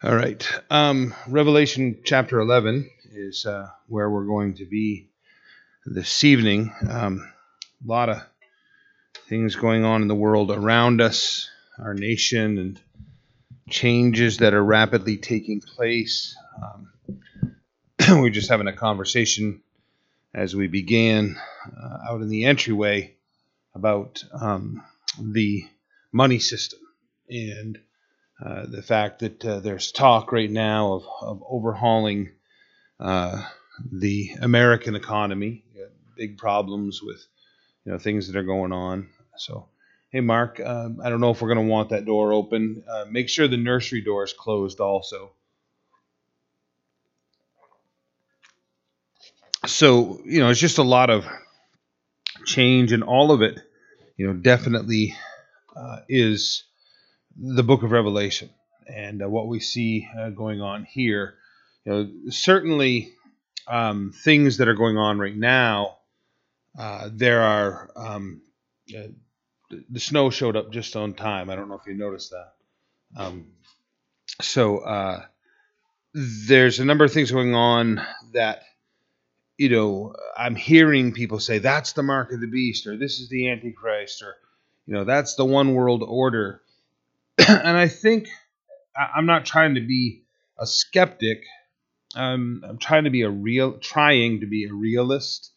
All right. Um, Revelation chapter 11 is uh, where we're going to be this evening. Um, a lot of things going on in the world around us, our nation, and changes that are rapidly taking place. Um, we are just having a conversation as we began uh, out in the entryway about um, the money system and uh, the fact that uh, there's talk right now of, of overhauling uh, the American economy, big problems with you know things that are going on. So, hey, Mark, um, I don't know if we're going to want that door open. Uh, make sure the nursery door is closed also. So, you know, it's just a lot of change, and all of it, you know, definitely uh, is the book of Revelation and uh, what we see uh, going on here. You know, certainly um, things that are going on right now. Uh, there are um, uh, the snow showed up just on time. I don't know if you noticed that. Um, so uh, there's a number of things going on that you know I'm hearing people say that's the mark of the beast or this is the antichrist or you know that's the one world order and I think I'm not trying to be a skeptic. I'm, I'm trying to be a real, trying to be a realist,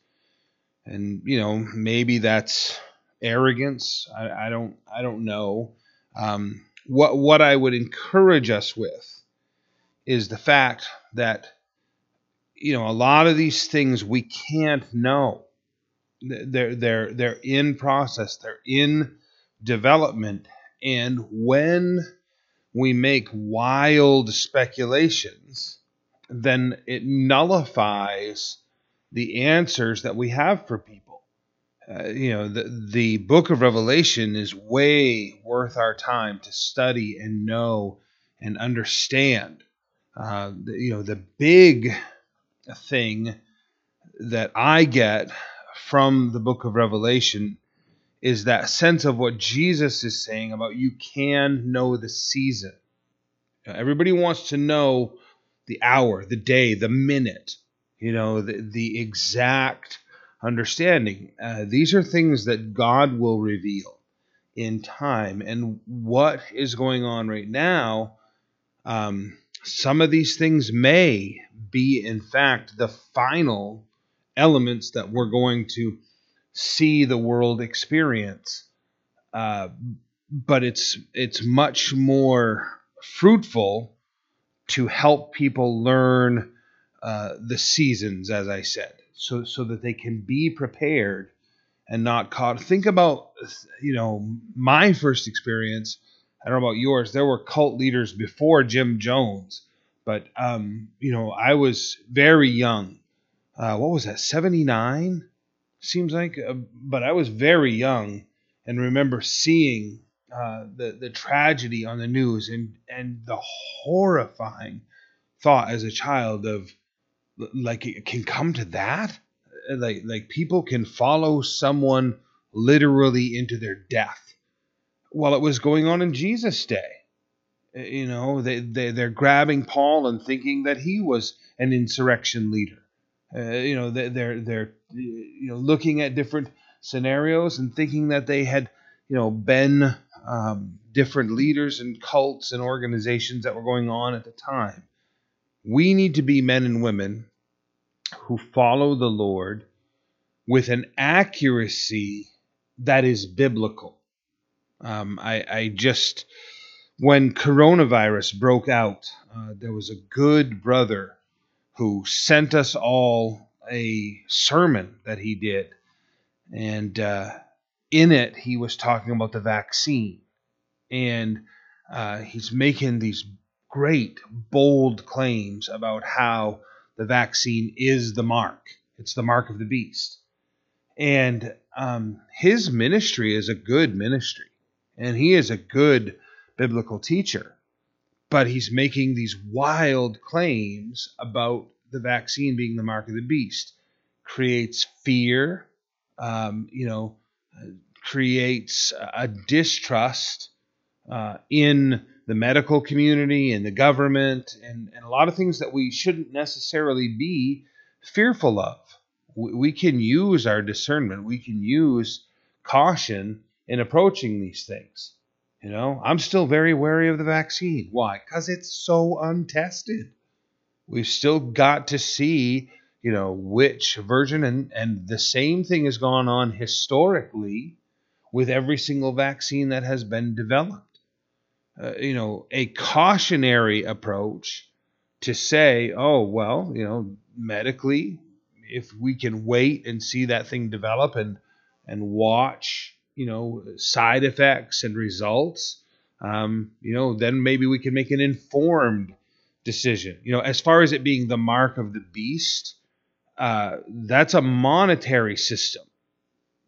and you know maybe that's arrogance. I, I don't, I don't know. Um, what what I would encourage us with is the fact that you know a lot of these things we can't know. They're they're they're in process. They're in development and when we make wild speculations, then it nullifies the answers that we have for people. Uh, you know, the, the book of Revelation is way worth our time to study and know and understand. Uh, the, you know, the big thing that I get from the book of Revelation is that sense of what Jesus is saying about you can know the season. Everybody wants to know the hour, the day, the minute, you know, the, the exact understanding. Uh, these are things that God will reveal in time. And what is going on right now, um, some of these things may be, in fact, the final elements that we're going to see the world experience. Uh, but it's it's much more fruitful to help people learn uh, the seasons, as I said, so so that they can be prepared and not caught. Think about you know my first experience. I don't know about yours. There were cult leaders before Jim Jones, but um, you know I was very young. Uh, what was that? Seventy nine seems like, uh, but I was very young and remember seeing uh, the the tragedy on the news and and the horrifying thought as a child of like it can come to that? Uh, like like people can follow someone literally into their death while it was going on in Jesus day. Uh, you know they, they they're grabbing Paul and thinking that he was an insurrection leader uh, you know, they're they're you know looking at different scenarios and thinking that they had you know been um, different leaders and cults and organizations that were going on at the time. We need to be men and women who follow the Lord with an accuracy that is biblical. Um, I, I, just, when coronavirus broke out, uh, there was a good brother who sent us all a sermon that he did. And uh, in it, he was talking about the vaccine. And uh, he's making these great, bold claims about how the vaccine is the mark. It's the mark of the beast. And um, his ministry is a good ministry. And he is a good biblical teacher but he's making these wild claims about the vaccine being the mark of the beast. Creates fear, um, you know, creates a distrust uh, in the medical community and the government and, and a lot of things that we shouldn't necessarily be fearful of. We, we can use our discernment, we can use caution in approaching these things. You know, I'm still very wary of the vaccine. Why? Because it's so untested. We've still got to see, you know, which version, and, and the same thing has gone on historically with every single vaccine that has been developed. Uh, you know, a cautionary approach to say, oh, well, you know, medically, if we can wait and see that thing develop and and watch, you know, side effects and results, um, you know, then maybe we can make an informed decision. You know, as far as it being the mark of the beast, uh, that's a monetary system,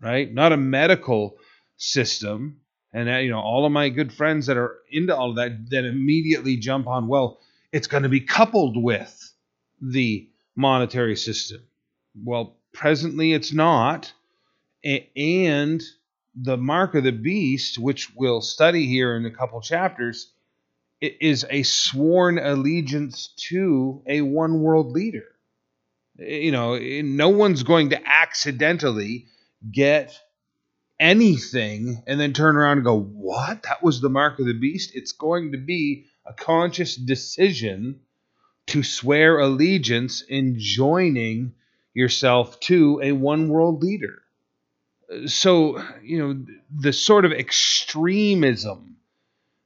right? Not a medical system. And uh, you know, all of my good friends that are into all of that, that immediately jump on, well, it's going to be coupled with the monetary system. Well, presently it's not. And the mark of the beast, which we'll study here in a couple chapters, is a sworn allegiance to a one world leader. You know, no one's going to accidentally get anything and then turn around and go, What? That was the mark of the beast? It's going to be a conscious decision to swear allegiance in joining yourself to a one world leader. So, you know, the sort of extremism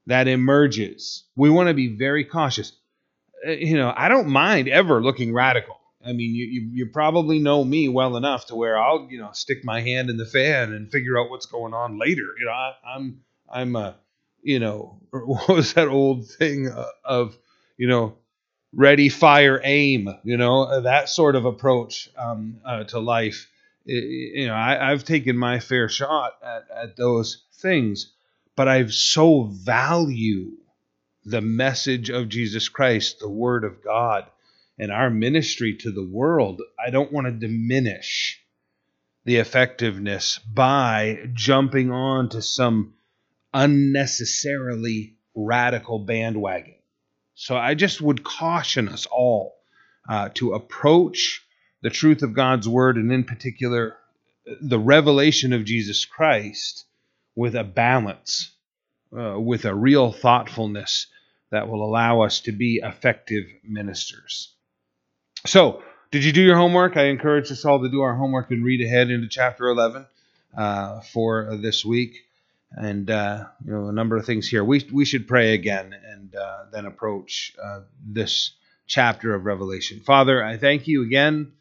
that emerges, we want to be very cautious. Uh, you know, I don't mind ever looking radical. I mean, you, you, you probably know me well enough to where I'll you know stick my hand in the fan and figure out what's going on later. You know, I, I'm I'm a you know what was that old thing uh, of you know ready fire aim you know uh, that sort of approach um, uh, to life you know I, have taken my fair shot at, at those things but I've so value the message of jesus christ the word of god and our ministry to the world. I don't want to diminish the effectiveness by jumping on to some unnecessarily radical bandwagon. So I just would caution us all uh, to approach the truth of God's word, and in particular, the revelation of Jesus Christ, with a balance, uh, with a real thoughtfulness that will allow us to be effective ministers. So, did you do your homework? I encourage us all to do our homework and read ahead into chapter 11 uh, for this week and uh, you know a number of things here. We we should pray again and uh, then approach uh, this chapter of Revelation. Father, I thank you again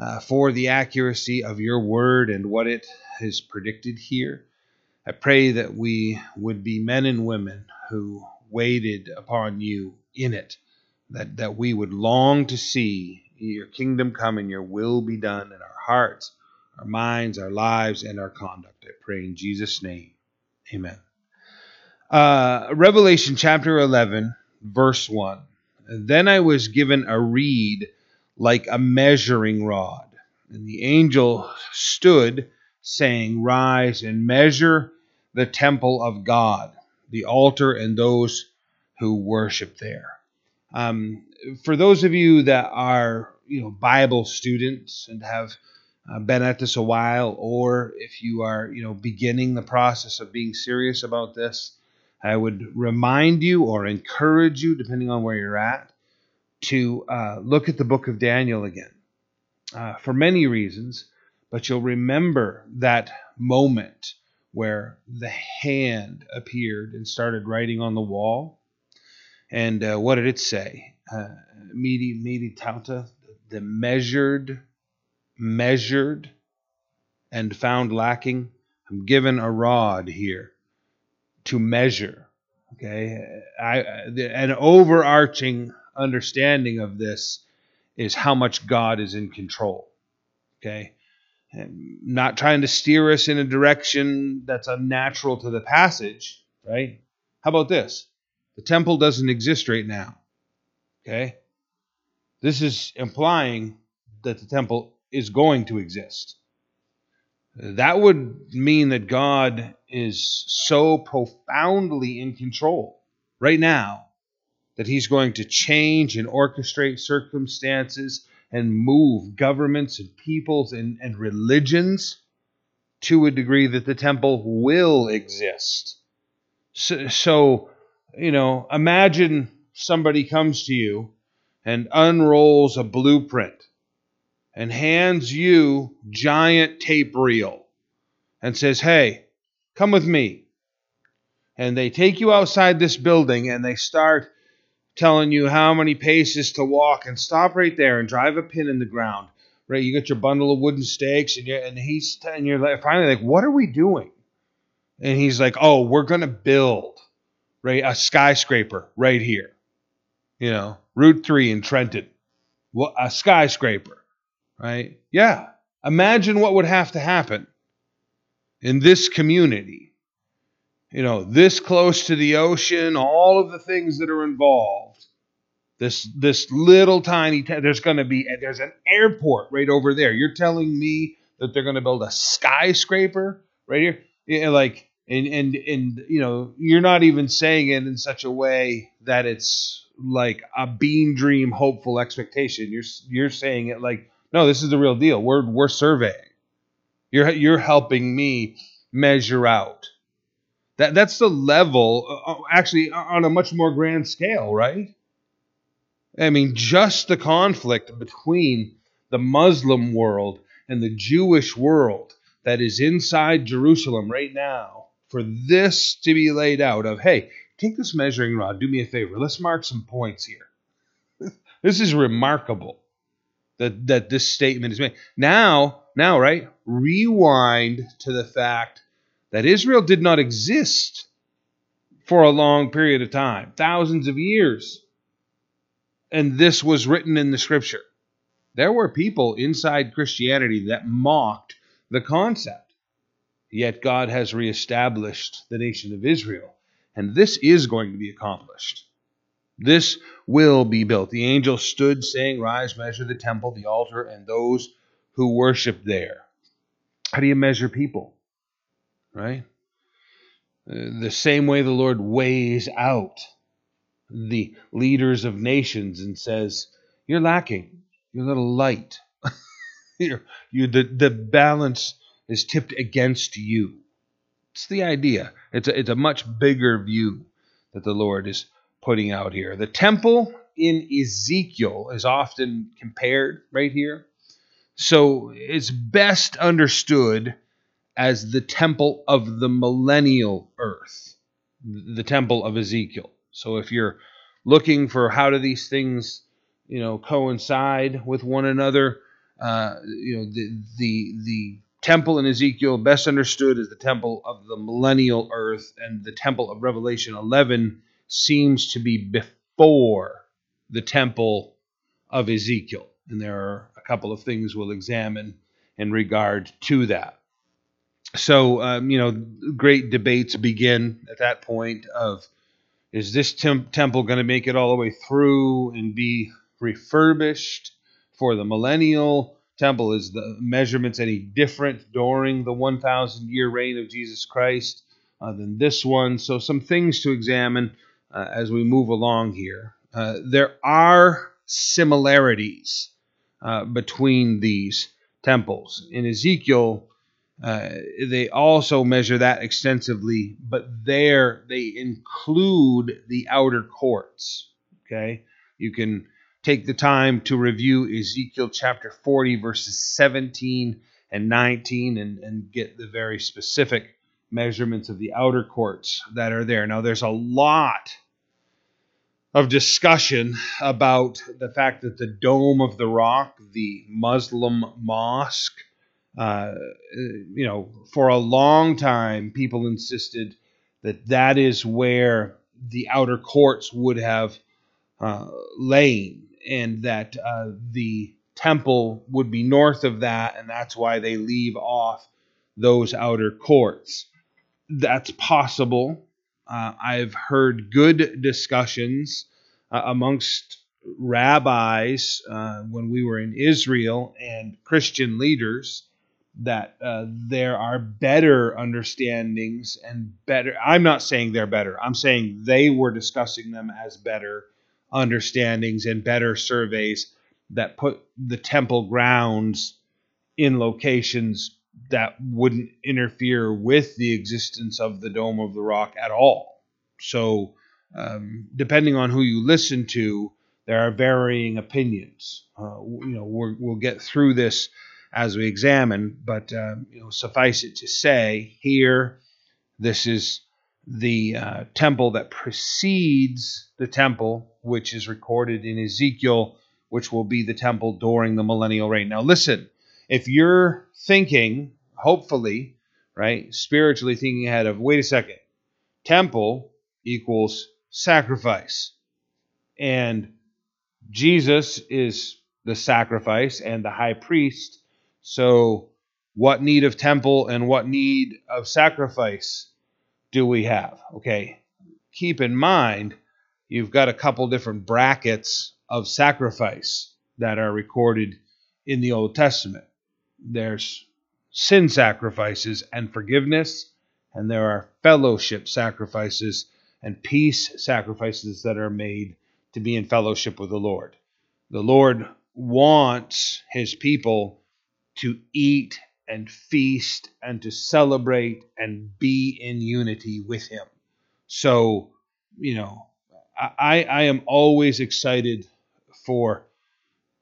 uh, for the accuracy of your word and what it has predicted here. I pray that we would be men and women who waited upon you in it, that that we would long to see your kingdom come and your will be done in our hearts, our minds, our lives, and our conduct. I pray in Jesus' name. Amen. Uh, Revelation chapter 11, verse 1. Then I was given a reed like a measuring rod, and the angel stood, saying, Rise and measure the temple of God, the altar, and those who worship there. Um, for those of you that are, you know, Bible students and have uh, been at this a while, or if you are, you know, beginning the process of being serious about this, I would remind you or encourage you, depending on where you're at, to uh, look at the book of Daniel again uh, for many reasons. But you'll remember that moment where the hand appeared and started writing on the wall. And uh, what did it say? Uh, midi tauta, the measured measured and found lacking, I'm given a rod here to measure. Okay, I, an overarching understanding of this is how much God is in control. Okay, and not trying to steer us in a direction that's unnatural to the passage, right? How about this? The temple doesn't exist right now. Okay, this is implying that the temple is going to exist. That would mean that God is so profoundly in control right now that he's going to change and orchestrate circumstances and move governments and peoples and, and religions to a degree that the temple will exist. So, so, you know, imagine somebody comes to you and unrolls a blueprint and hands you giant tape reel and says, "Hey, come with me." And they take you outside this building and they start telling you how many paces to walk and stop right there and drive a pin in the ground. Right, you got your bundle of wooden stakes and you and he's and you're like, finally like, what are we doing? And he's like, oh, we're gonna build right a skyscraper right here. You know, Route Three in Trenton, a skyscraper, right? Yeah. Imagine what would have to happen in this community you know, this close to the ocean, all of the things that are involved. This this little tiny t- there's going to be there's an airport right over there. You're telling me that they're going to build a skyscraper right here? Yeah, like and and and you know, you're not even saying it in such a way that it's like a bean dream hopeful expectation. You're you're saying it like, no, this is the real deal. We're we're surveying. You're you're helping me measure out that that's the level, uh, uh, actually, on a much more grand scale, right? I mean, just the conflict between the Muslim world and the Jewish world that is inside Jerusalem right now, for this to be laid out of, hey, take this measuring rod, do me a favor, let's mark some points here. this is remarkable that, that this statement is made. Now, now, right? Rewind to the fact that Israel did not exist for a long period of time, thousands of years. And this was written in the scripture. There were people inside Christianity that mocked the concept. Yet God has reestablished the nation of Israel. And this is going to be accomplished. This will be built. The angel stood, saying, Rise, measure the temple, the altar, and those who worship there. How do you measure people? Right? Uh, the same way the Lord weighs out the leaders of nations and says, You're lacking. You're a little light. you the, the balance is tipped against you. It's the idea. It's a, it's a much bigger view that the Lord is putting out here. The temple in Ezekiel is often compared right here. So it's best understood as the temple of the millennial earth, the temple of Ezekiel. So if you're looking for how do these things, you know, coincide with one another, uh, you know, the the the temple in Ezekiel best understood as the temple of the millennial earth, and the temple of Revelation 11 seems to be before the temple of Ezekiel. And there are a couple of things we'll examine in regard to that so um, you know, great debates begin at that point of is this temp- temple going to make it all the way through and be refurbished for the millennial temple? Is the measurements any different during the 1,000 year reign of Jesus Christ uh, than this one? So some things to examine uh, as we move along here. Uh, there are similarities uh, between these temples. In Ezekiel, uh, they also measure that extensively, but there they include the outer courts. Okay, you can take the time to review Ezekiel chapter 40, verses 17 and 19, and, and get the very specific measurements of the outer courts that are there. Now, there's a lot of discussion about the fact that the Dome of the Rock, the Muslim mosque, uh, you know, for a long time, people insisted that that is where the outer courts would have uh, lain, and that uh, the temple would be north of that, and that's why they leave off those outer courts. That's possible. Uh, I've heard good discussions uh, amongst rabbis when we were in Israel and Christian leaders that uh, there are better understandings and better. I'm not saying they're better. I'm saying they were discussing them as better understandings and better surveys that put the temple grounds in locations that wouldn't interfere with the existence of the Dome of the Rock at all. So, um, depending on who you listen to, there are varying opinions. Uh, you know, we will get through this as we examine, but um, you know, suffice it to say, here, this is the uh, temple that precedes the temple, which is recorded in Ezekiel, which will be the temple during the millennial reign. Now, listen, if you're thinking, hopefully, right, spiritually thinking ahead of, wait a second, temple equals sacrifice. And Jesus is the sacrifice and the high priest. So, what need of temple and what need of sacrifice do we have? Okay, keep in mind you've got a couple different brackets of sacrifice that are recorded in the Old Testament. There's sin sacrifices and forgiveness, and there are fellowship sacrifices and peace sacrifices that are made to be in fellowship with the Lord. The Lord wants his people to eat and feast and to celebrate and be in unity with him. So, you know, I, I am always excited for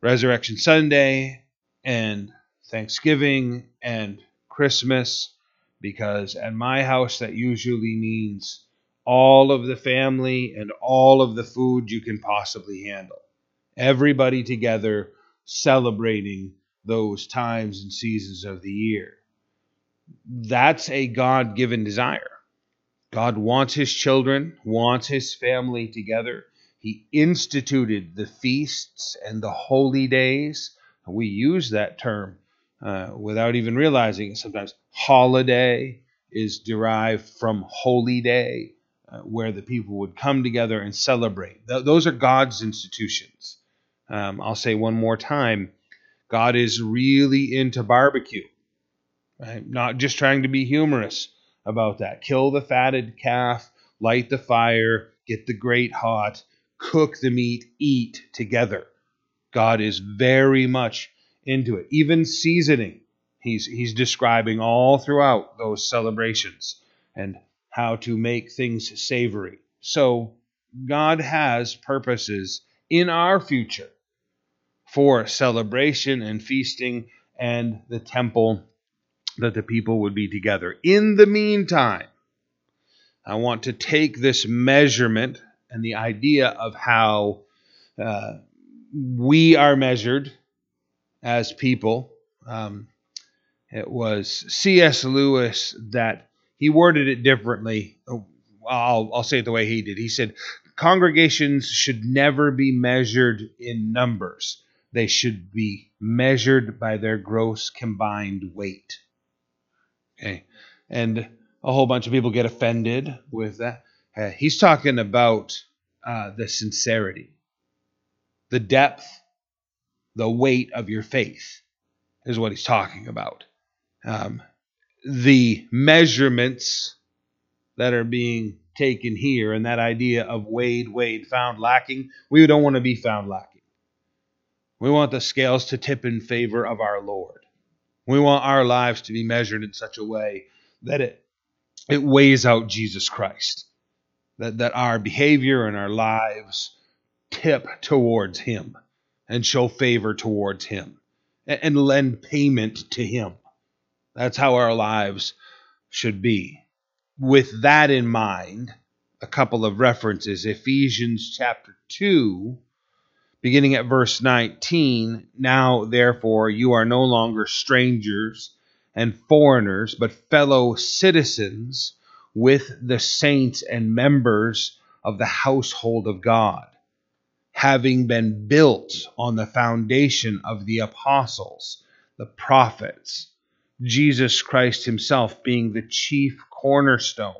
Resurrection Sunday and Thanksgiving and Christmas because at my house that usually means all of the family and all of the food you can possibly handle. Everybody together celebrating those times and seasons of the year. That's a God given desire. God wants his children, wants his family together. He instituted the feasts and the holy days. We use that term uh, without even realizing it. Sometimes holiday is derived from holy day, uh, where the people would come together and celebrate. Th- those are God's institutions. Um, I'll say one more time God is really into barbecue. Right? Not just trying to be humorous about that. Kill the fatted calf, light the fire, get the grate hot, cook the meat, eat together. God is very much into it. Even seasoning, he's he's describing all throughout those celebrations and how to make things savory. So God has purposes in our future for celebration and feasting and the temple that the people would be together. In the meantime, I want to take this measurement and the idea of how uh, we are measured as people. Um, it was C.S. Lewis that he worded it differently. I'll, I'll say it the way he did. He said, Congregations should never be measured in numbers they should be measured by their gross combined weight. Okay. And a whole bunch of people get offended with that. Uh, he's talking about uh, the sincerity, the depth, the weight of your faith, is what he's talking about. Um, the measurements that are being taken here and that idea of weighed, weighed, found lacking, we don't want to be found lacking. We want the scales to tip in favor of our Lord. We want our lives to be measured in such a way that it, it weighs out Jesus Christ. That, that our behavior and our lives tip towards Him and show favor towards Him and, and lend payment to Him. That's how our lives should be. With that in mind, a couple of references Ephesians chapter 2 beginning at verse 19 Now, therefore, you are no longer strangers and foreigners, but fellow citizens with the saints and members of the household of God, having been built on the foundation of the apostles, the prophets, Jesus Christ Himself being the chief cornerstone,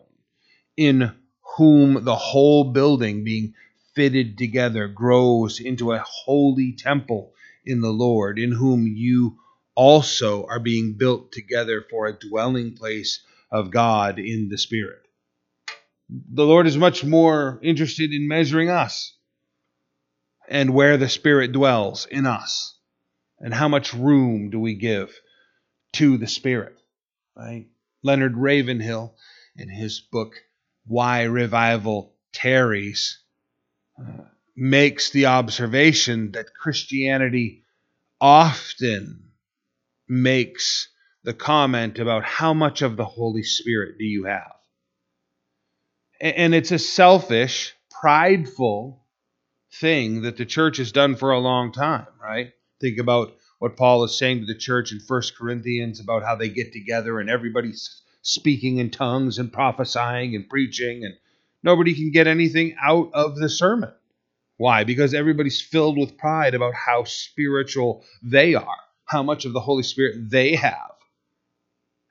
in whom the whole building being fitted together grows into a holy temple in the Lord, in whom you also are being built together for a dwelling place of God in the Spirit. The Lord is much more interested in measuring us and where the Spirit dwells in us and how much room do we give to the Spirit. Right? Leonard Ravenhill, in his book Why Revival Tarries, makes the observation that Christianity often makes the comment about how much of the Holy Spirit do you have? And it's a selfish, prideful thing that the church has done for a long time, right? Think about what Paul is saying to the church in First Corinthians about how they get together and everybody's speaking in tongues and prophesying and preaching, and nobody can get anything out of the sermon. Why? Because everybody's filled with pride about how spiritual they are, how much of the Holy Spirit they have.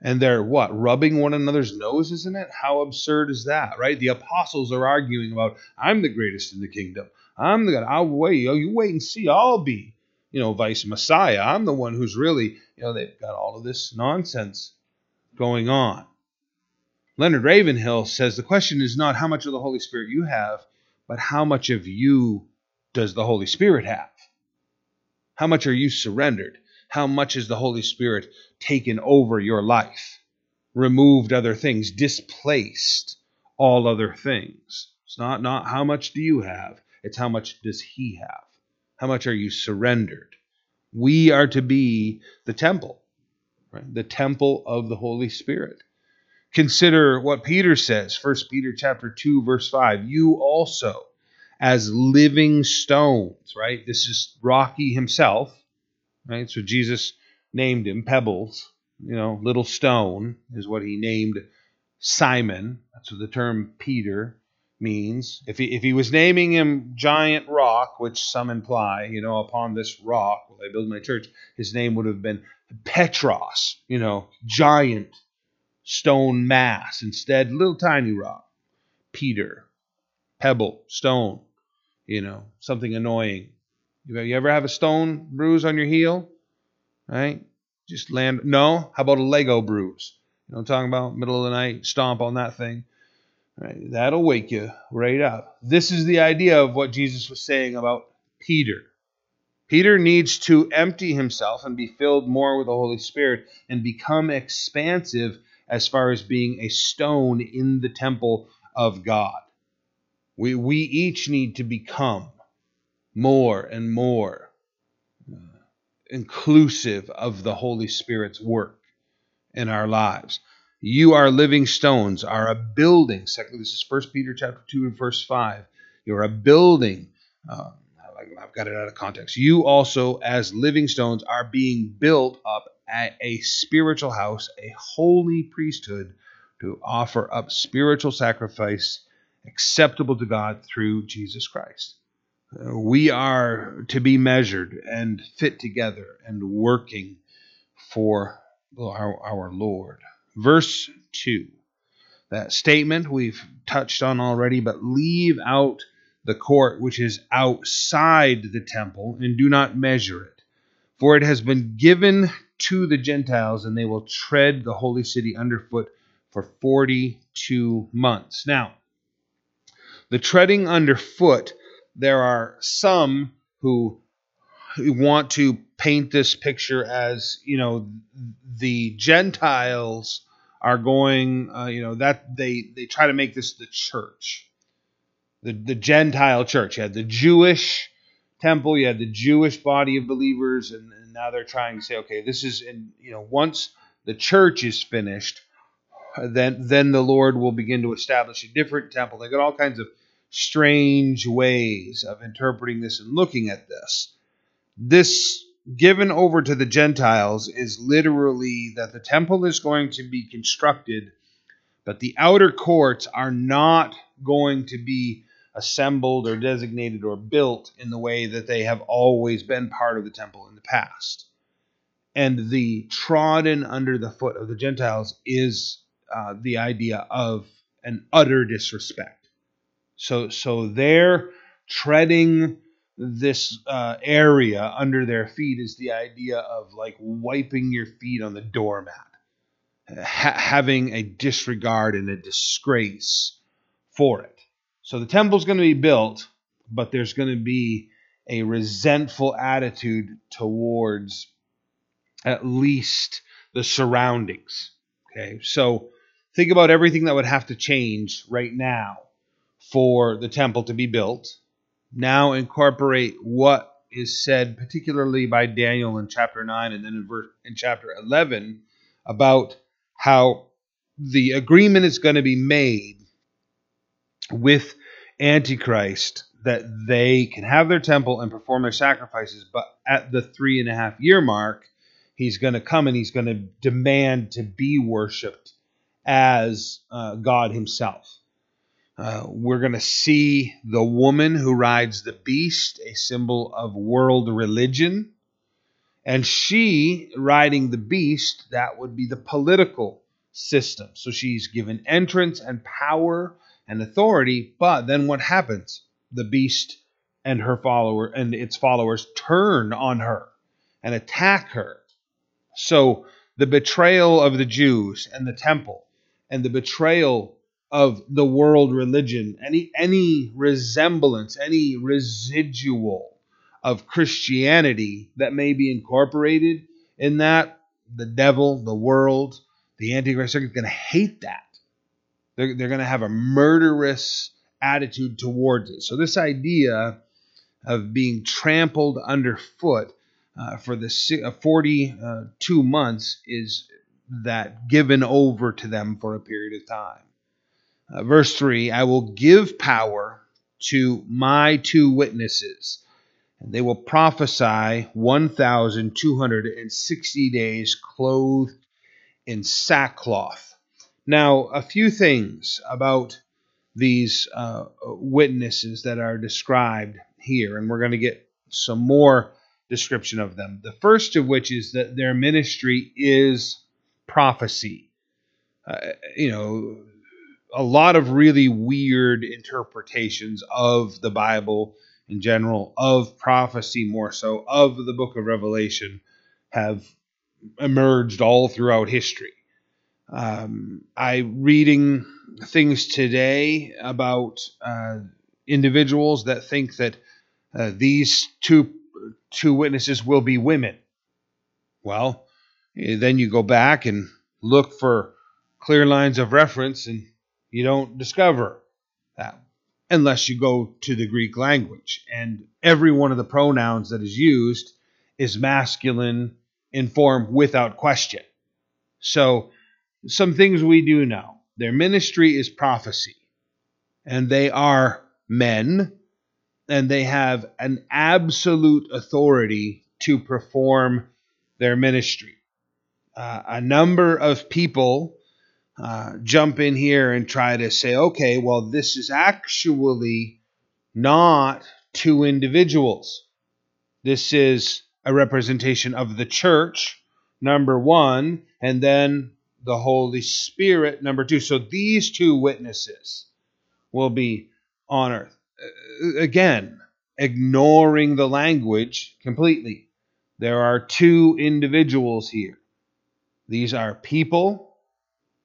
And they're what? Rubbing one another's noses in it? How absurd is that, right? The apostles are arguing about, I'm the greatest in the kingdom. I'm the God. I'll wait. Oh, you wait and see. I'll be, you know, vice Messiah. I'm the one who's really, you know, they've got all of this nonsense going on. Leonard Ravenhill says the question is not how much of the Holy Spirit you have, but how much of you does the Holy Spirit have? How much are you surrendered? How much is the Holy Spirit taken over your life, removed other things, displaced all other things? It's not, not how much do you have, it's how much does He have? How much are you surrendered? We are to be the temple, right? the temple of the Holy Spirit. Consider what Peter says, 1 Peter chapter 2, verse 5. You also, as living stones, right? This is Rocky himself, right? So Jesus named him Pebbles, you know, little stone is what he named Simon. That's what the term Peter means. If he, if he was naming him Giant Rock, which some imply, you know, upon this rock will I build my church, his name would have been Petros, you know, giant stone mass. Instead, little tiny rock. Peter, pebble, stone, you know, something annoying. You ever have a stone bruise on your heel? Right? Just land. No? How about a Lego bruise? You know I'm talking about? Middle of the night, stomp on that thing. Right? That'll wake you right up. This is the idea of what Jesus was saying about Peter. Peter needs to empty himself and be filled more with the Holy Spirit and become expansive as far as being a stone in the temple of God. We, we each need to become more and more uh, inclusive of the Holy Spirit's work in our lives. You are living stones, are a building. Second, this is First Peter chapter two and verse five. You're a building. Uh, I've got it out of context. You also, as living stones, are being built up at a spiritual house, a holy priesthood, to offer up spiritual sacrifice acceptable to God through Jesus Christ. We are to be measured and fit together and working for our, our Lord. Verse 2. That statement we've touched on already, but leave out the court which is outside the temple and do not measure it. For it has been given to the Gentiles, and they will tread the holy city underfoot for 42 months. Now, the treading underfoot, there are some who want to paint this picture as, you know, the Gentiles are going, uh, you know, that they they try to make this the church, the the Gentile church. You had the Jewish temple, you had the Jewish body of believers, and, and now they're trying to say, okay, this is, in, you know, once the church is finished, then then the Lord will begin to establish a different temple. They got all kinds of strange ways of interpreting this and looking at this. This given over to the Gentiles is literally that the temple is going to be constructed, but the outer courts are not going to be assembled or designated or built in the way that they have always been part of the temple in the past. And the trodden under the foot of the Gentiles is uh, the idea of an utter disrespect. So, so they're treading this uh, area under their feet is the idea of like wiping your feet on the doormat, ha- having a disregard and a disgrace for it. So the temple's going to be built, but there's going to be a resentful attitude towards at least the surroundings. Okay, so think about everything that would have to change right now for the temple to be built. Now incorporate what is said, particularly by Daniel in chapter 9 and then in, verse, in chapter 11, about how the agreement is going to be made with Antichrist that they can have their temple and perform their sacrifices, but at the three and a half year mark, he's going to come and he's going to demand to be worshiped as uh, God himself. Uh, we're going to see the woman who rides the beast, a symbol of world religion. And she riding the beast, that would be the political system. So she's given entrance and power and authority. But then what happens? The beast and her follower and its followers turn on her and attack her. So the betrayal of the Jews and the temple and the betrayal of the world religion, any any resemblance, any residual of Christianity that may be incorporated in that, the devil, the world, the Antichrist are going to hate that. They're, they're going to have a murderous attitude towards it. So this idea of being trampled underfoot uh, for the uh, 42 months is that given over to them for a period of time. Uh, verse 3 I will give power to my two witnesses, and they will prophesy 1,260 days clothed in sackcloth. Now, a few things about these uh, witnesses that are described here, and we're going to get some more description of them. The first of which is that their ministry is prophecy. Uh, you know, a lot of really weird interpretations of the Bible in general, of prophecy more so, of the book of Revelation have emerged all throughout history. Um, I reading things today about uh, individuals that think that uh, these two two witnesses will be women. Well, eh, then you go back and look for clear lines of reference, and you don't discover that unless you go to the Greek language. And every one of the pronouns that is used is masculine in form without question. So, some things we do know their ministry is prophecy, and they are men and they have an absolute authority to perform their ministry. Uh, a number of people uh, jump in here and try to say, okay, well, this is actually not two individuals. This is a representation of the church, number one, and then the Holy Spirit, number two. So these two witnesses will be on earth. Again, ignoring the language completely. There are two individuals here. These are people,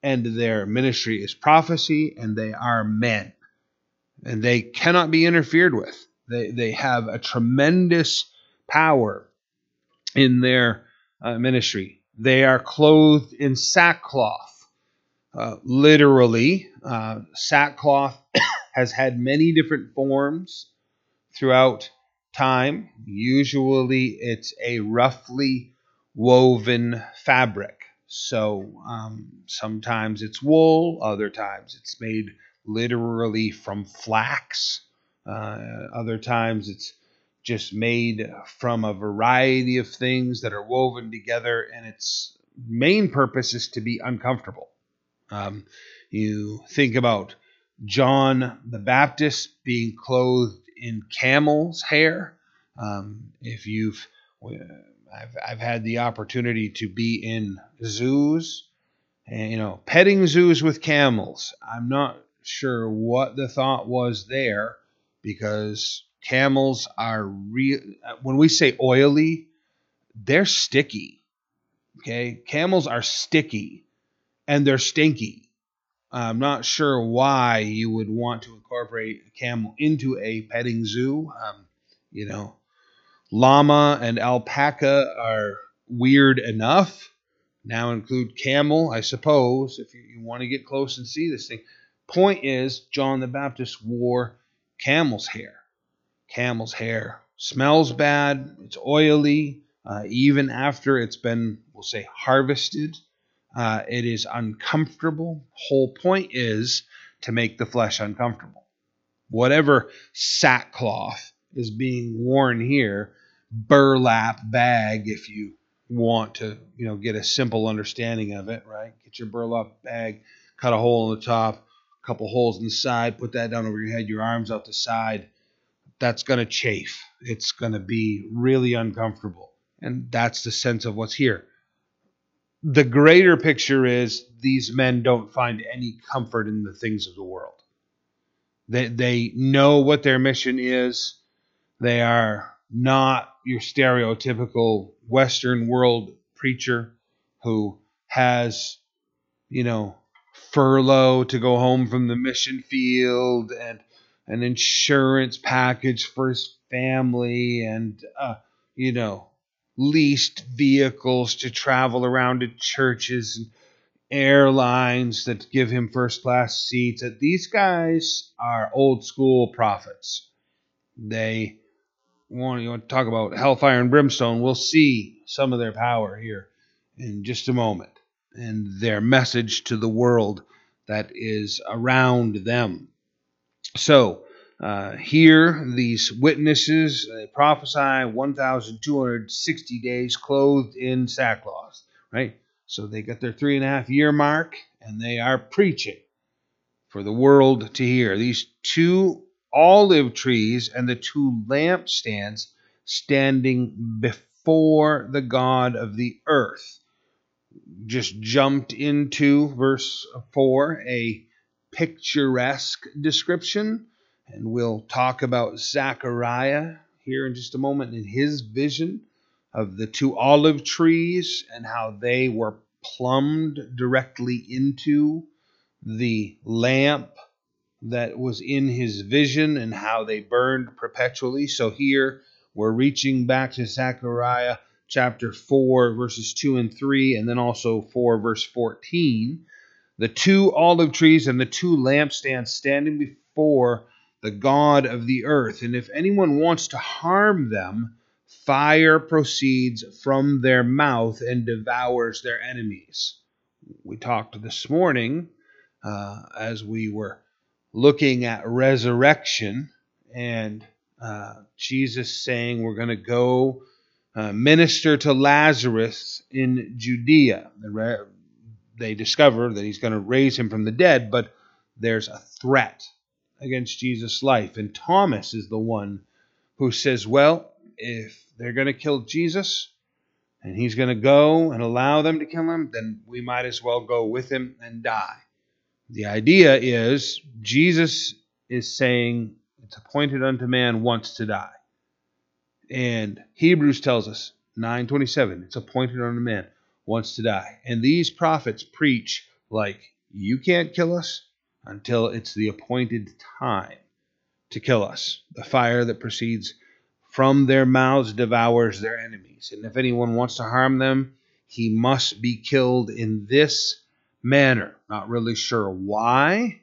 and their ministry is prophecy, and they are men. And they cannot be interfered with. They, they have a tremendous power in their uh, ministry. They are clothed in sackcloth. Uh, literally, uh, sackcloth has had many different forms throughout time. Usually, it's a roughly woven fabric. So um, sometimes it's wool, other times it's made literally from flax, uh, other times it's just made from a variety of things that are woven together, and its main purpose is to be uncomfortable. Um, you think about John the Baptist being clothed in camel's hair. Um, if you've, I've, I've had the opportunity to be in zoos, and you know, petting zoos with camels. I'm not sure what the thought was there, because camels are real. When we say oily, they're sticky. Okay, camels are sticky, and they're stinky. I'm not sure why you would want to incorporate a camel into a petting zoo. Um, you know, llama and alpaca are weird enough. Now include camel, I suppose, if you, you want to get close and see this thing. Point is, John the Baptist wore camel's hair. Camel's hair smells bad, it's oily, uh, even after it's been, we'll say, harvested. Uh, it is uncomfortable. Whole point is to make the flesh uncomfortable. Whatever sackcloth is being worn here, burlap bag, if you want to, you know, get a simple understanding of it, right? Get your burlap bag, cut a hole in the top, a couple holes in the side, put that down over your head, your arms out the side. That's going to chafe. It's going to be really uncomfortable. And that's the sense of what's here the greater picture is these men don't find any comfort in the things of the world. They, they know what their mission is. They are not your stereotypical Western world preacher who has, you know, furlough to go home from the mission field and an insurance package for his family and, uh, you know, leased vehicles to travel around to churches and airlines that give him first class seats. That these guys are old school prophets. They want, you want to talk about hellfire and brimstone. We'll see some of their power here in just a moment and their message to the world that is around them. So, uh, here, these witnesses they prophesy 1,260 days clothed in sackcloth, right? So they got their three and a half year mark and they are preaching for the world to hear. These two olive trees and the two lampstands standing before the God of the earth. Just jumped into verse 4, a picturesque description and we'll talk about Zechariah here in just a moment in his vision of the two olive trees and how they were plumbed directly into the lamp that was in his vision and how they burned perpetually. So here we're reaching back to Zechariah chapter 4, verses 2 and 3, and then also 4, verse 14. The two olive trees and the two lampstands standing before the God of the earth. And if anyone wants to harm them, fire proceeds from their mouth and devours their enemies. We talked this morning uh, as we were looking at resurrection and uh, Jesus saying we're going to go uh, minister to Lazarus in Judea. They discover that he's going to raise him from the dead, but there's a threat against Jesus' life. And Thomas is the one who says, well, if they're going to kill Jesus and he's going to go and allow them to kill him, then we might as well go with him and die. The idea is Jesus is saying it's appointed unto man once to die. And Hebrews tells us, 927, it's appointed unto man once to die. And these prophets preach like, you can't kill us, until it's the appointed time to kill us. The fire that proceeds from their mouths devours their enemies. And if anyone wants to harm them, he must be killed in this manner. Not really sure why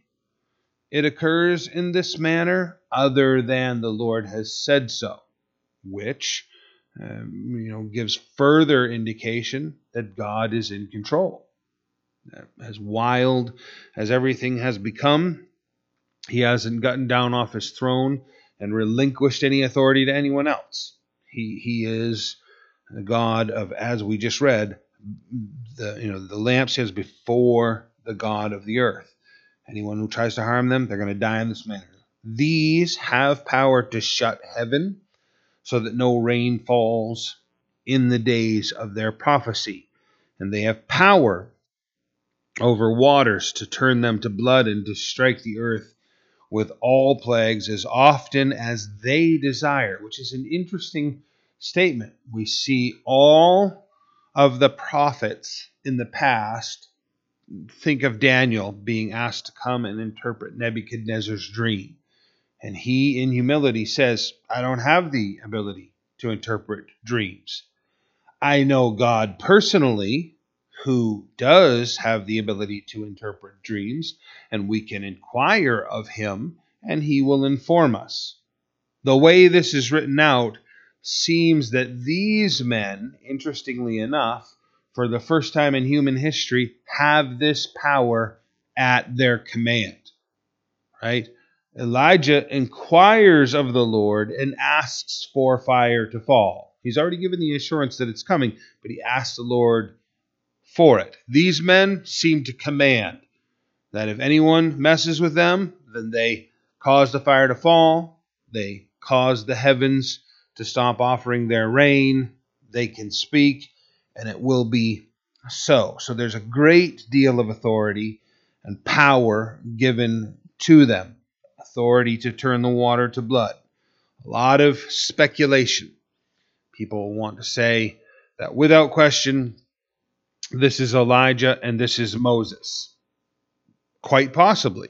it occurs in this manner, other than the Lord has said so, which um, you know gives further indication that God is in control as wild as everything has become, he hasn't gotten down off his throne and relinquished any authority to anyone else. He he is the God of, as we just read, the you know the lampstands before the God of the earth. Anyone who tries to harm them, they're going to die in this manner. These have power to shut heaven so that no rain falls in the days of their prophecy. And they have power over waters to turn them to blood and to strike the earth with all plagues as often as they desire, which is an interesting statement. We see all of the prophets in the past. Think of Daniel being asked to come and interpret Nebuchadnezzar's dream. And he, in humility, says, I don't have the ability to interpret dreams. I know God personally, who does have the ability to interpret dreams, and we can inquire of him, and he will inform us. The way this is written out seems that these men, interestingly enough, for the first time in human history, have this power at their command. Right? Elijah inquires of the Lord and asks for fire to fall. He's already given the assurance that it's coming, but he asks the Lord for it. These men seem to command that if anyone messes with them, then they cause the fire to fall, they cause the heavens to stop offering their rain, they can speak, and it will be so. So there's a great deal of authority and power given to them authority to turn the water to blood. A lot of speculation People want to say that without question, this is Elijah and this is Moses. Quite possibly,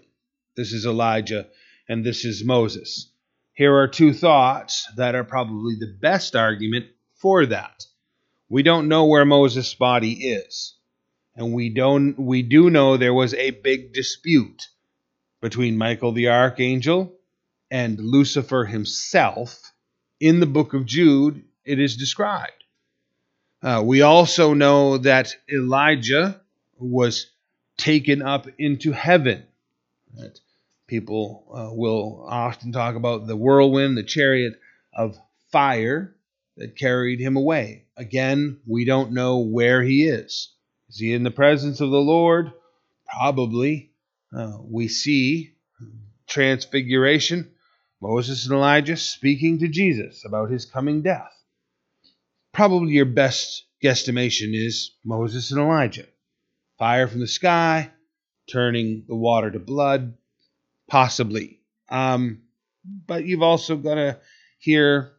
this is Elijah and this is Moses. Here are two thoughts that are probably the best argument for that. We don't know where Moses' body is. And we don't we do know there was a big dispute between Michael the archangel and Lucifer himself in the book of Jude it is described. Uh, we also know that Elijah was taken up into heaven. That people uh, will often talk about the whirlwind, the chariot of fire that carried him away. Again, we don't know where he is. Is he in the presence of the Lord? Probably. Uh, we see transfiguration, Moses and Elijah speaking to Jesus about his coming death probably your best guesstimation is Moses and Elijah. Fire from the sky, turning the water to blood, possibly. Um, but you've also got to hear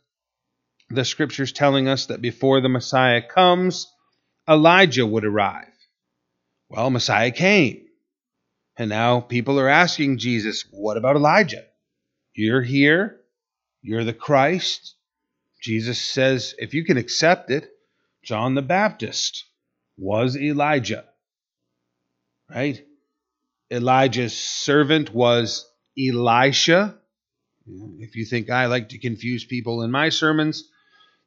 the scriptures telling us that before the Messiah comes, Elijah would arrive. Well, Messiah came. And now people are asking Jesus, what about Elijah? You're here. You're the Christ. Jesus says, if you can accept it, John the Baptist was Elijah. Right? Elijah's servant was Elisha. If you think I like to confuse people in my sermons,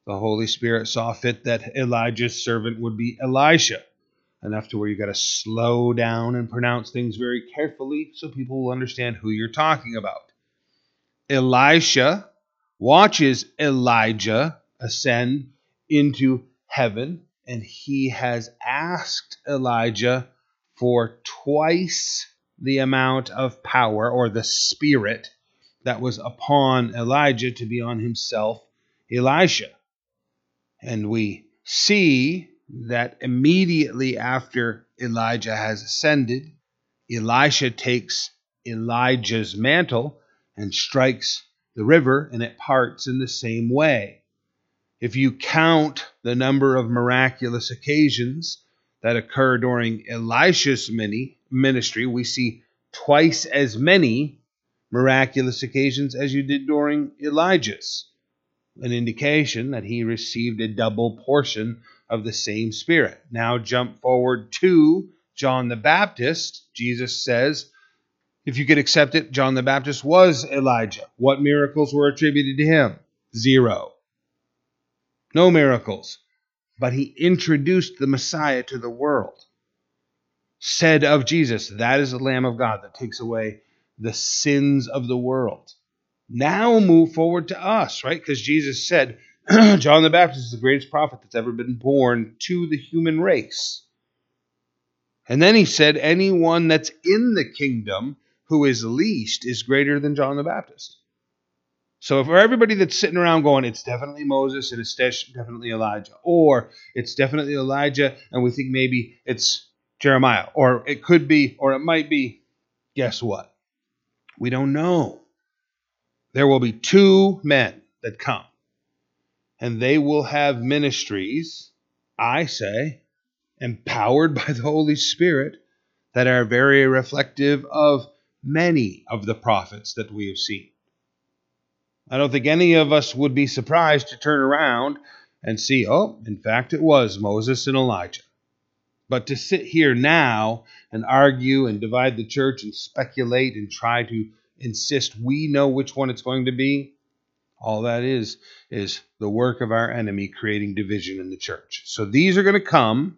the Holy Spirit saw fit that Elijah's servant would be Elisha. Enough to where you got to slow down and pronounce things very carefully so people will understand who you're talking about. Elisha watches Elijah ascend into heaven, and he has asked Elijah for twice the amount of power or the spirit that was upon Elijah to be on himself, Elisha. And we see that immediately after Elijah has ascended, Elisha takes Elijah's mantle and strikes the river and it parts in the same way. If you count the number of miraculous occasions that occur during Elisha's ministry, we see twice as many miraculous occasions as you did during Elijah's, an indication that he received a double portion of the same Spirit. Now jump forward to John the Baptist. Jesus says, if you could accept it, John the Baptist was Elijah. What miracles were attributed to him? Zero. No miracles. But he introduced the Messiah to the world. Said of Jesus, that is the Lamb of God that takes away the sins of the world. Now move forward to us, right? Because Jesus said, John the Baptist is the greatest prophet that's ever been born to the human race. And then he said, anyone that's in the kingdom who is least is greater than John the Baptist. So for everybody that's sitting around going, it's definitely Moses and it's definitely Elijah, or it's definitely Elijah and we think maybe it's Jeremiah, or it could be, or it might be, guess what? We don't know. There will be two men that come, and they will have ministries, I say, empowered by the Holy Spirit, that are very reflective of many of the prophets that we have seen. I don't think any of us would be surprised to turn around and see, oh, in fact, it was Moses and Elijah. But to sit here now and argue and divide the church and speculate and try to insist we know which one it's going to be, all that is is the work of our enemy creating division in the church. So these are going to come.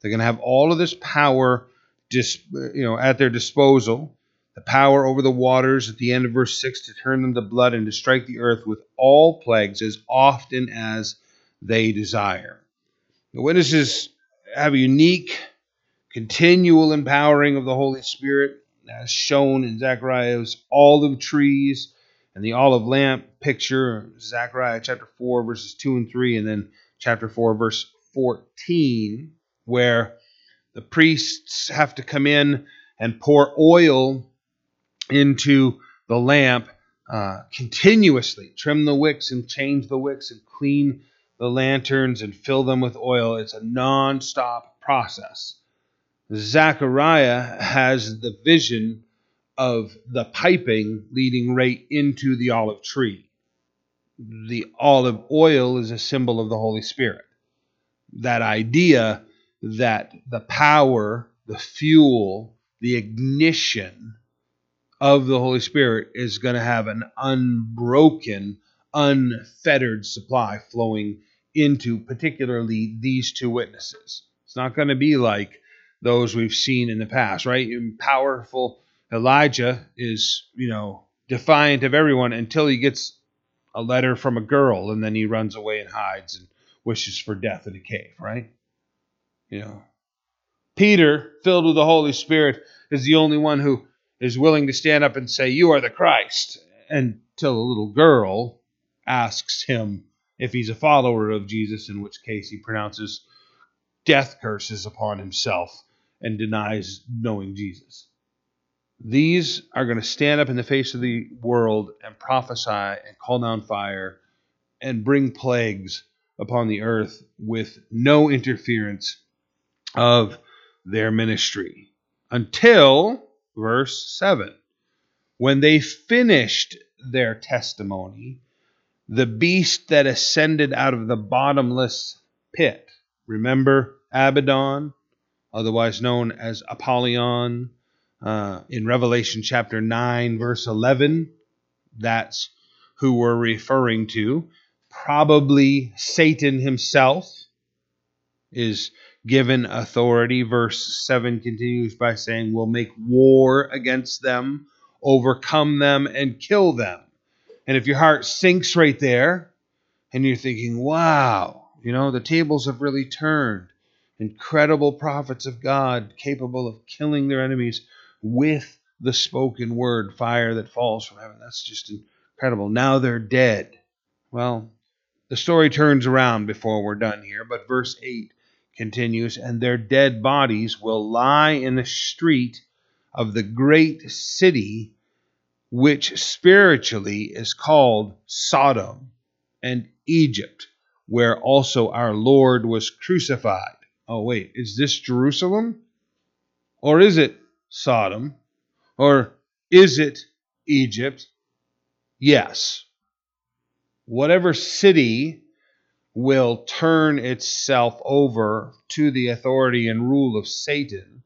They're going to have all of this power, dis, you know, at their disposal. The power over the waters at the end of verse six to turn them to blood and to strike the earth with all plagues as often as they desire. The witnesses have a unique, continual empowering of the Holy Spirit, as shown in Zechariah's olive trees and the olive lamp picture, Zechariah chapter 4, verses 2 and 3, and then chapter 4, verse 14, where the priests have to come in and pour oil into the lamp uh, continuously, trim the wicks and change the wicks and clean the lanterns and fill them with oil. It's a non stop process. Zechariah has the vision of the piping leading right into the olive tree. The olive oil is a symbol of the Holy Spirit. That idea that the power, the fuel, the ignition of the Holy Spirit is going to have an unbroken, unfettered supply flowing into particularly these two witnesses. It's not going to be like those we've seen in the past, right? Powerful Elijah is, you know, defiant of everyone until he gets a letter from a girl and then he runs away and hides and wishes for death in a cave, right? You know. Peter, filled with the Holy Spirit, is the only one who is willing to stand up and say, You are the Christ, until a little girl asks him if he's a follower of Jesus, in which case he pronounces death curses upon himself and denies knowing Jesus. These are going to stand up in the face of the world and prophesy and call down fire and bring plagues upon the earth with no interference of their ministry. Until verse 7 when they finished their testimony the beast that ascended out of the bottomless pit remember abaddon otherwise known as apollyon uh, in revelation chapter 9 verse 11 that's who we're referring to probably satan himself is given authority. Verse 7 continues by saying, We'll make war against them, overcome them, and kill them. And if your heart sinks right there, and you're thinking, wow, you know, the tables have really turned. Incredible prophets of God capable of killing their enemies with the spoken word, fire that falls from heaven. That's just incredible. Now they're dead. Well, the story turns around before we're done here, but verse 8 continues, and their dead bodies will lie in the street of the great city, which spiritually is called Sodom and Egypt, where also our Lord was crucified. Oh, wait, is this Jerusalem? Or is it Sodom? Or is it Egypt? Yes. Whatever city will turn itself over to the authority and rule of Satan,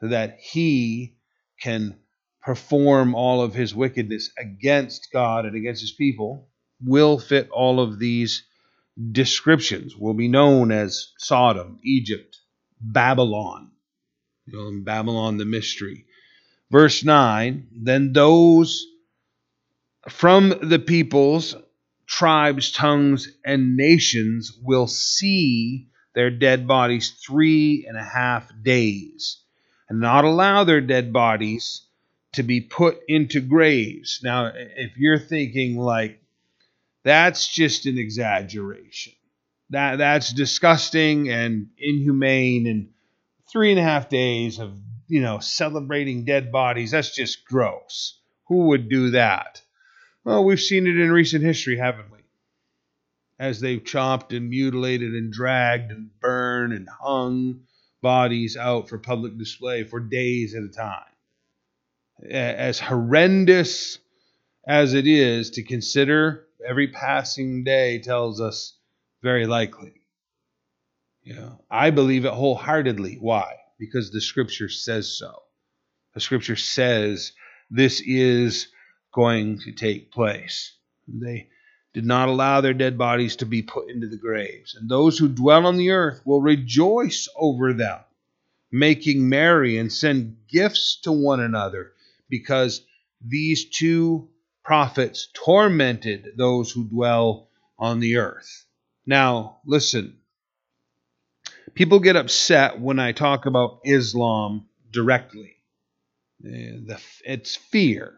so that he can perform all of his wickedness against God and against his people, will fit all of these descriptions, will be known as Sodom, Egypt, Babylon. You know, Babylon the mystery. Verse 9 Then those from the peoples tribes, tongues, and nations will see their dead bodies three and a half days and not allow their dead bodies to be put into graves. Now, if you're thinking like that's just an exaggeration, that that's disgusting and inhumane, and three and a half days of you know celebrating dead bodies, that's just gross. Who would do that? Well, we've seen it in recent history, haven't we? As they've chopped and mutilated and dragged and burned and hung bodies out for public display for days at a time. As horrendous as it is to consider, every passing day tells us very likely. Know, I believe it wholeheartedly. Why? Because the scripture says so. The scripture says this is going to take place. They did not allow their dead bodies to be put into the graves. And those who dwell on the earth will rejoice over them, making merry and send gifts to one another, because these two prophets tormented those who dwell on the earth. Now, listen. People get upset when I talk about Islam directly. Eh, it's fear.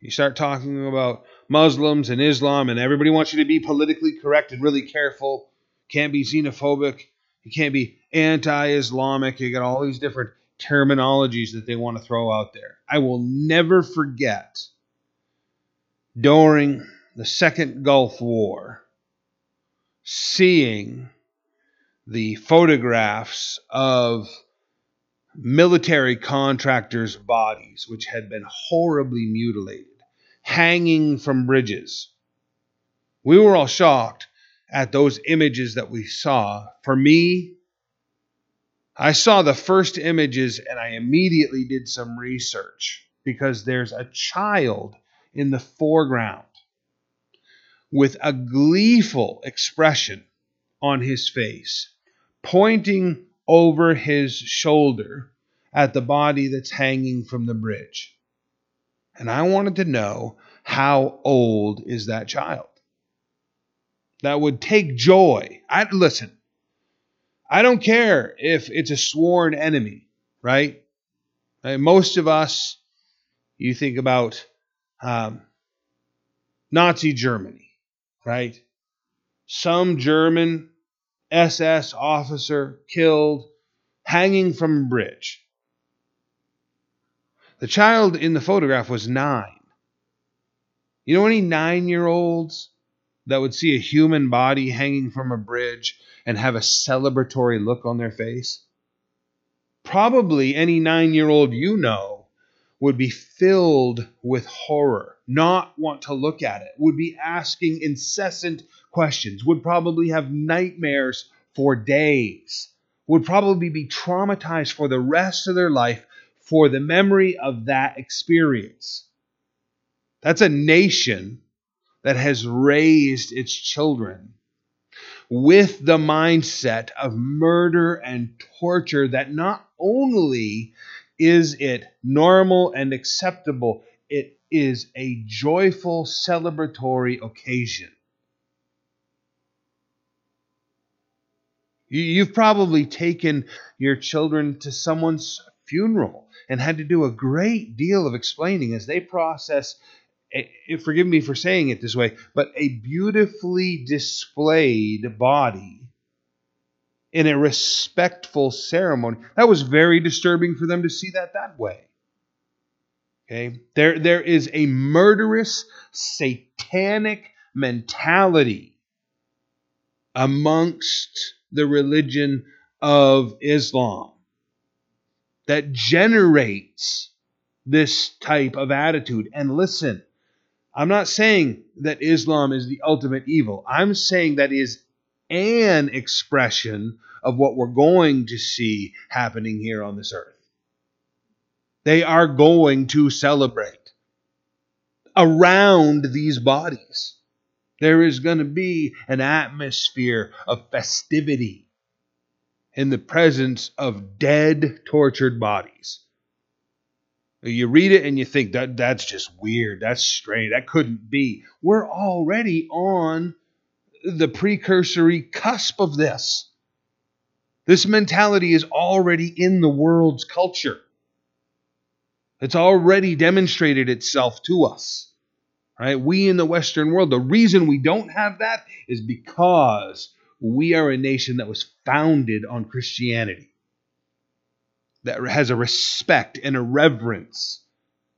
You start talking about Muslims and Islam, and everybody wants you to be politically correct and really careful. You can't be xenophobic. You can't be anti Islamic. You got all these different terminologies that they want to throw out there. I will never forget during the Second Gulf War seeing the photographs of military contractors' bodies, which had been horribly mutilated, hanging from bridges. We were all shocked at those images that we saw. For me, I saw the first images and I immediately did some research because there's a child in the foreground with a gleeful expression on his face, pointing over his shoulder at the body that's hanging from the bridge. And I wanted to know how old is that child? That would take joy. I listen. I don't care if it's a sworn enemy, right? Most of us, you think about um, Nazi Germany, right? Some German SS officer killed hanging from a bridge. The child in the photograph was nine. You know any nine year olds that would see a human body hanging from a bridge and have a celebratory look on their face? Probably any nine year old you know would be filled with horror, not want to look at it, would be asking incessant questions, would probably have nightmares for days, would probably be traumatized for the rest of their life for the memory of that experience. That's a nation that has raised its children with the mindset of murder and torture that not only is it normal and acceptable, it is a joyful celebratory occasion. You've probably taken your children to someone's funeral and had to do a great deal of explaining as they process, a, forgive me for saying it this way, but a beautifully displayed body in a respectful ceremony. That was very disturbing for them to see that that way. Okay? There, there is a murderous, satanic mentality amongst the religion of Islam that generates this type of attitude. And listen, I'm not saying that Islam is the ultimate evil. I'm saying that is an expression of what we're going to see happening here on this earth. They are going to celebrate around these bodies. There is going to be an atmosphere of festivity in the presence of dead, tortured bodies. You read it and you think that that's just weird. That's strange. That couldn't be. We're already on the precursory cusp of this. This mentality is already in the world's culture. It's already demonstrated itself to us. Right? We in the Western world, the reason we don't have that is because we are a nation that was founded on Christianity, that has a respect and a reverence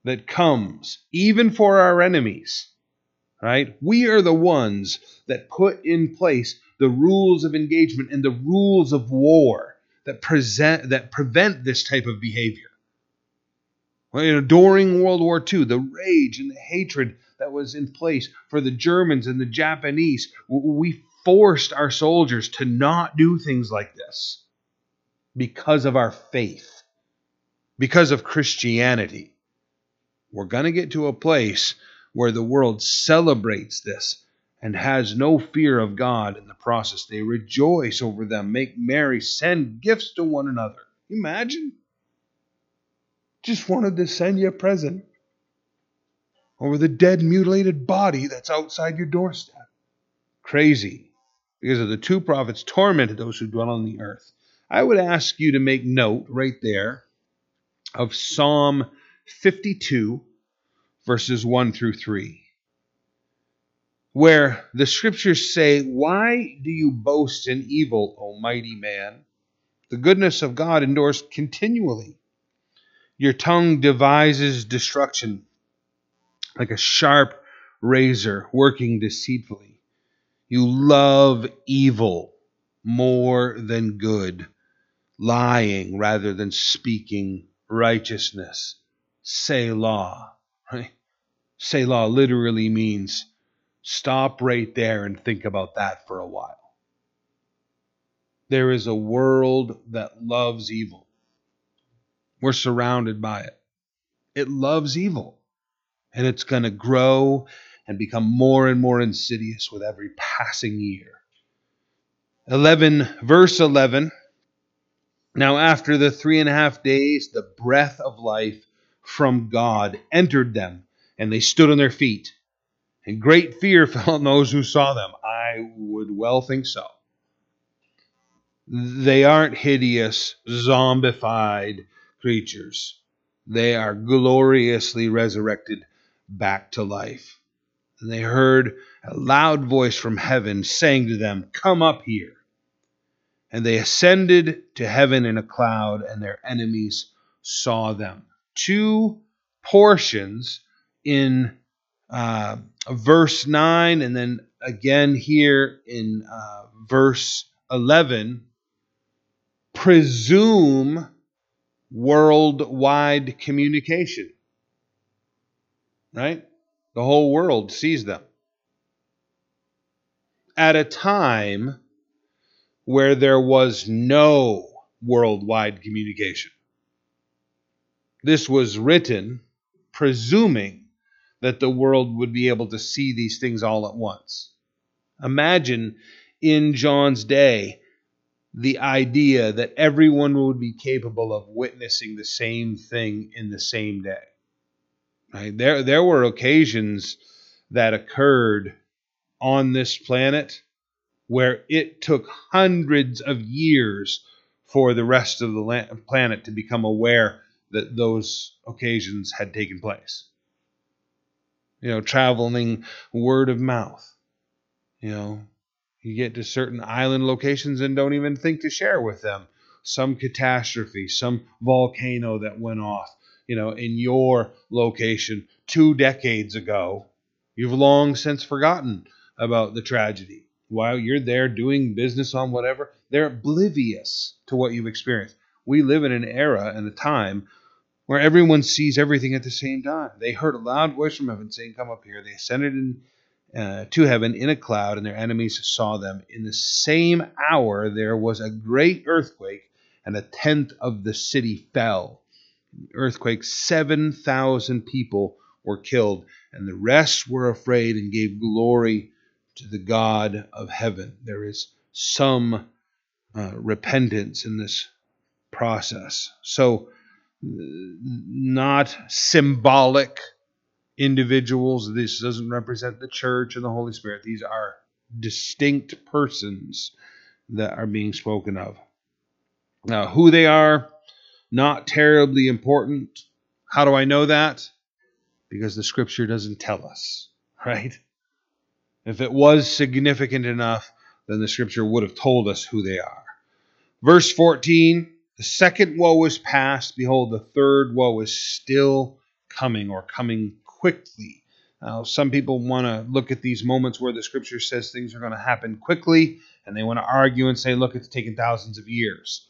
that comes, even for our enemies, right? We are the ones that put in place the rules of engagement and the rules of war that present that prevent this type of behavior. Know, during World War II, the rage and the hatred that was in place for the Germans and the Japanese, we forced our soldiers to not do things like this because of our faith, because of Christianity. We're going to get to a place where the world celebrates this and has no fear of God in the process. They rejoice over them, make merry, send gifts to one another. Imagine. Just wanted to send you a present over the dead, mutilated body that's outside your doorstep. Crazy. Because of the two prophets tormented those who dwell on the earth. I would ask you to make note right there of Psalm 52, verses 1 through 3, where the scriptures say, Why do you boast in evil, O mighty man? The goodness of God endures continually. Your tongue devises destruction like a sharp razor working deceitfully. You love evil more than good, lying rather than speaking righteousness. Selah. Right? Selah literally means stop right there and think about that for a while. There is a world that loves evil. We're surrounded by it. It loves evil. And it's going to grow and become more and more insidious with every passing year. 11, verse 11. Now, after the three and a half days, the breath of life from God entered them, and they stood on their feet. And great fear fell on those who saw them. I would well think so. They aren't hideous, zombified, creatures. They are gloriously resurrected back to life. And they heard a loud voice from heaven saying to them, Come up here. And they ascended to heaven in a cloud, and their enemies saw them. Two portions in uh, verse 9, and then again here in uh, verse 11 presume worldwide communication. Right? The whole world sees them. At a time where there was no worldwide communication. This was written presuming that the world would be able to see these things all at once. Imagine in John's day the idea that everyone would be capable of witnessing the same thing in the same day. Right? There, there were occasions that occurred on this planet where it took hundreds of years for the rest of the planet to become aware that those occasions had taken place. You know, traveling word of mouth. You know, you get to certain island locations and don't even think to share with them some catastrophe, some volcano that went off, you know, in your location two decades ago. You've long since forgotten about the tragedy. While you're there doing business on whatever, they're oblivious to what you've experienced. We live in an era and a time where everyone sees everything at the same time. They heard a loud voice from heaven saying, Come up here. They ascended in uh, to heaven in a cloud, and their enemies saw them. In the same hour, there was a great earthquake, and a tenth of the city fell. In the earthquake, 7,000 people were killed, and the rest were afraid and gave glory to the God of heaven. There is some uh, repentance in this process. So, not symbolic individuals. This doesn't represent the church and the Holy Spirit. These are distinct persons that are being spoken of. Now, who they are, not terribly important. How do I know that? Because the scripture doesn't tell us, right? If it was significant enough, then the scripture would have told us who they are. Verse 14 The second woe is past. Behold, the third woe is still coming or coming quickly. Now, some people want to look at these moments where the scripture says things are going to happen quickly, and they want to argue and say, look, it's taken thousands of years.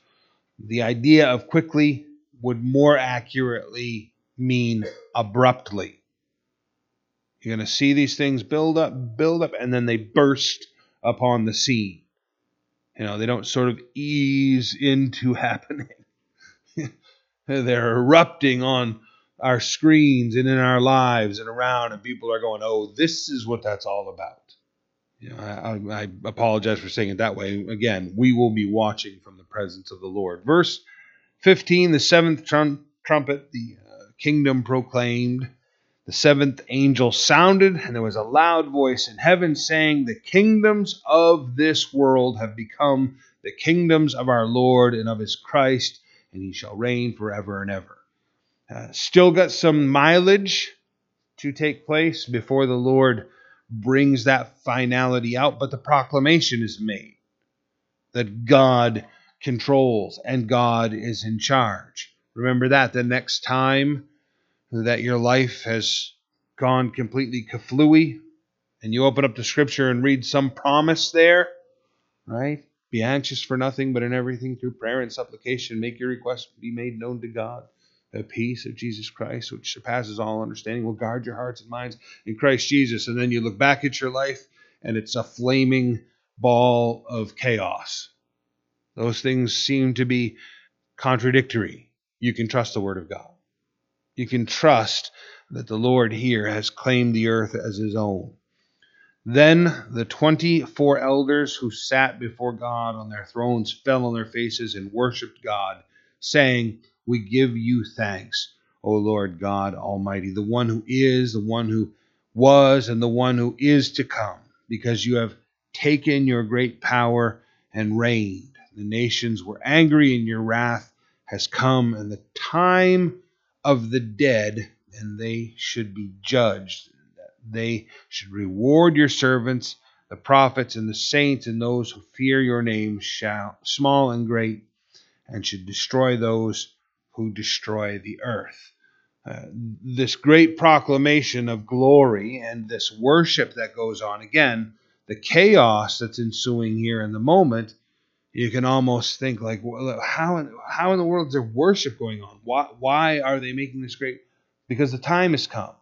The idea of quickly would more accurately mean abruptly. You're going to see these things build up, build up, and then they burst upon the scene. You know, they don't sort of ease into happening. They're erupting on our screens and in our lives and around, and people are going, "Oh, this is what that's all about." You know, I, I, apologize for saying it that way. Again, we will be watching from the presence of the Lord. Verse 15: The seventh trum- trumpet, the uh, kingdom proclaimed. The seventh angel sounded, and there was a loud voice in heaven saying, The kingdoms of this world have become the kingdoms of our Lord and of his Christ, and he shall reign forever and ever. Uh, still got some mileage to take place before the Lord brings that finality out, but the proclamation is made that God controls and God is in charge. Remember that the next time that your life has gone completely kaflooey, and you open up the scripture and read some promise there, right? Be anxious for nothing, but in everything through prayer and supplication, make your request be made known to God. The peace of Jesus Christ, which surpasses all understanding, will guard your hearts and minds in Christ Jesus. And then you look back at your life, and it's a flaming ball of chaos. Those things seem to be contradictory. You can trust the Word of God. You can trust that the Lord here has claimed the earth as his own. Then the twenty four elders who sat before God on their thrones fell on their faces and worshipped God, saying, We give you thanks, O Lord God Almighty, the one who is, the one who was, and the one who is to come, because you have taken your great power and reigned. The nations were angry, and your wrath has come, and the time of the dead, and they should be judged. They should reward your servants, the prophets and the saints, and those who fear your name, shall, small and great, and should destroy those who destroy the earth. Uh, this great proclamation of glory and this worship that goes on again, the chaos that's ensuing here in the moment you can almost think like, well, how how in the world is there worship going on? Why why are they making this great? Because the time has come.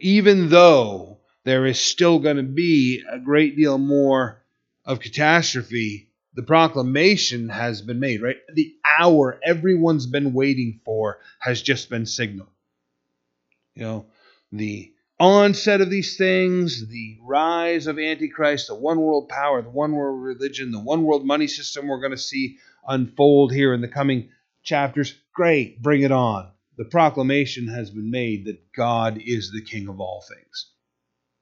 Even though there is still going to be a great deal more of catastrophe, the proclamation has been made. Right, the hour everyone's been waiting for has just been signaled. You know, the onset of these things, the rise of Antichrist, the one world power, the one world religion, the one world money system we're going to see unfold here in the coming chapters. Great, bring it on. The proclamation has been made that God is the King of all things.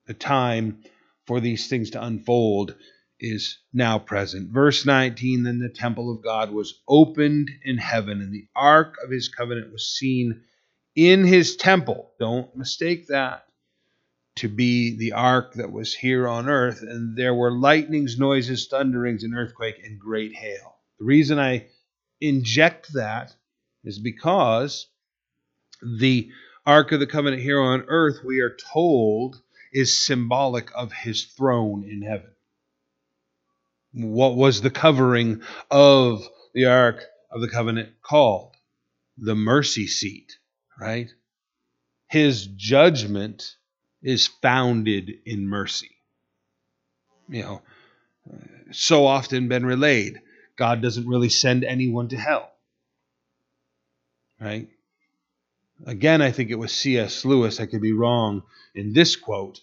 The time for these things to unfold is now present. Verse 19 Then the temple of God was opened in heaven, and the ark of his covenant was seen in his temple. Don't mistake that to be the ark that was here on earth, and there were lightnings, noises, thunderings, and earthquake, and great hail. The reason I inject that is because the Ark of the Covenant here on earth, we are told, is symbolic of his throne in heaven. What was the covering of the Ark of the Covenant called? The mercy seat, right? His judgment is founded in mercy. You know, so often been relayed. God doesn't really send anyone to hell. Right? Again, I think it was C.S. Lewis, I could be wrong in this quote.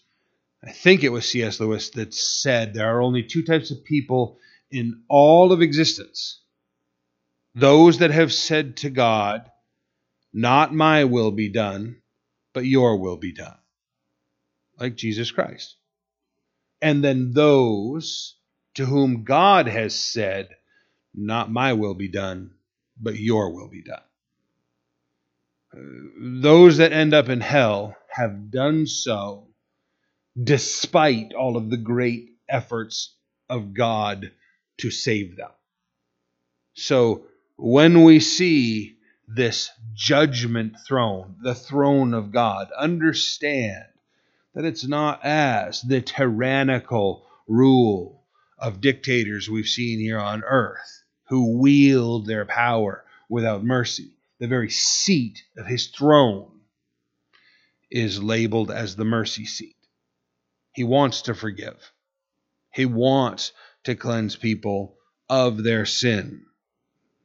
I think it was C.S. Lewis that said there are only two types of people in all of existence those that have said to God, Not my will be done, but your will be done like Jesus Christ. And then those to whom God has said, Not my will be done, but your will be done. Uh, those that end up in hell have done so despite all of the great efforts of God to save them. So when we see this judgment throne, the throne of God, understand that it's not as the tyrannical rule of dictators we've seen here on earth who wield their power without mercy. The very seat of his throne is labeled as the mercy seat. He wants to forgive, he wants to cleanse people of their sin.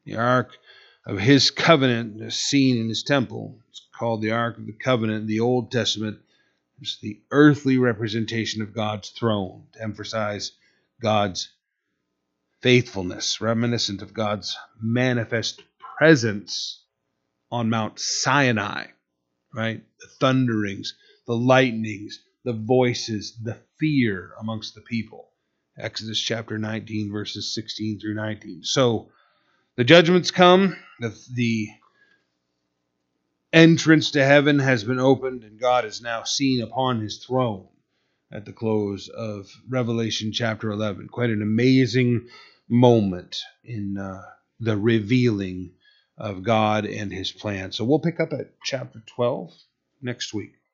The ark of his covenant is seen in his temple. It's called the Ark of the Covenant in the Old Testament. It's the earthly representation of God's throne to emphasize God's faithfulness, reminiscent of God's manifest presence on Mount Sinai, right? The thunderings, the lightnings, the voices, the fear amongst the people. Exodus chapter 19, verses 16 through 19. So the judgments come, the, the entrance to heaven has been opened, and God is now seen upon his throne at the close of Revelation chapter 11. Quite an amazing moment in uh, the revealing of God and his plan. So we'll pick up at chapter 12 next week.